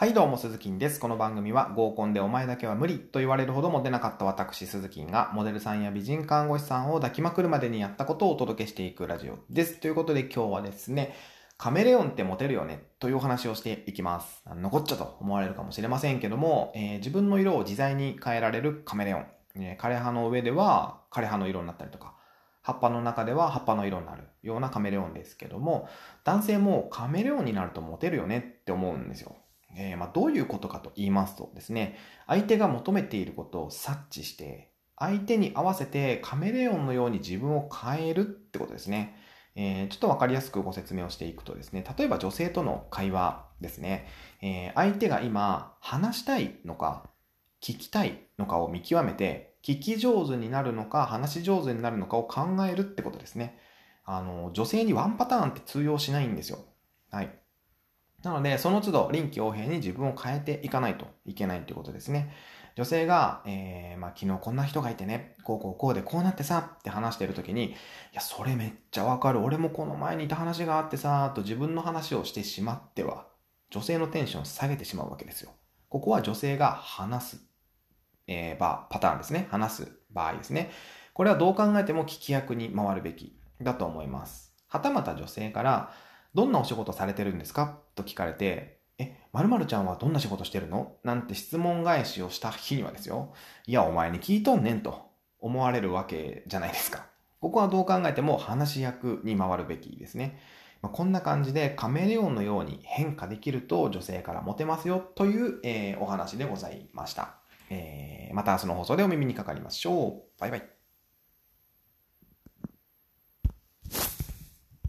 はいどうも、鈴木です。この番組は合コンでお前だけは無理と言われるほどモテなかった私、鈴木がモデルさんや美人看護師さんを抱きまくるまでにやったことをお届けしていくラジオです。ということで今日はですね、カメレオンってモテるよねというお話をしていきます。残っちゃと思われるかもしれませんけども、えー、自分の色を自在に変えられるカメレオン。え、枯葉の上では枯葉の色になったりとか、葉っぱの中では葉っぱの色になるようなカメレオンですけども、男性もカメレオンになるとモテるよねって思うんですよ。えー、まあ、どういうことかと言いますとですね、相手が求めていることを察知して、相手に合わせてカメレオンのように自分を変えるってことですね。えー、ちょっとわかりやすくご説明をしていくとですね、例えば女性との会話ですね、えー、相手が今話したいのか、聞きたいのかを見極めて、聞き上手になるのか、話し上手になるのかを考えるってことですね。あの、女性にワンパターンって通用しないんですよ。はい。なので、その都度臨機応変に自分を変えていかないといけないということですね。女性が、えー、まあ、昨日こんな人がいてね、こうこうこうでこうなってさって話してる時に、いや、それめっちゃわかる。俺もこの前にいた話があってさ、と自分の話をしてしまっては、女性のテンションを下げてしまうわけですよ。ここは女性が話す、えー、パターンですね。話す場合ですね。これはどう考えても聞き役に回るべきだと思います。はたまた女性から、どんなお仕事されてるんですか？と聞かれて、え、〇〇ちゃんはどんな仕事してるの？なんて質問返しをした日にはですよ。いや、お前に聞いとんねんと思われるわけじゃないですか。ここはどう考えても話役に回るべきですね。まあ、こんな感じでカメレオンのように変化できると女性からモテますよという、えー、お話でございました。えー、また明日の放送でお耳にかかりましょう。バイバイ。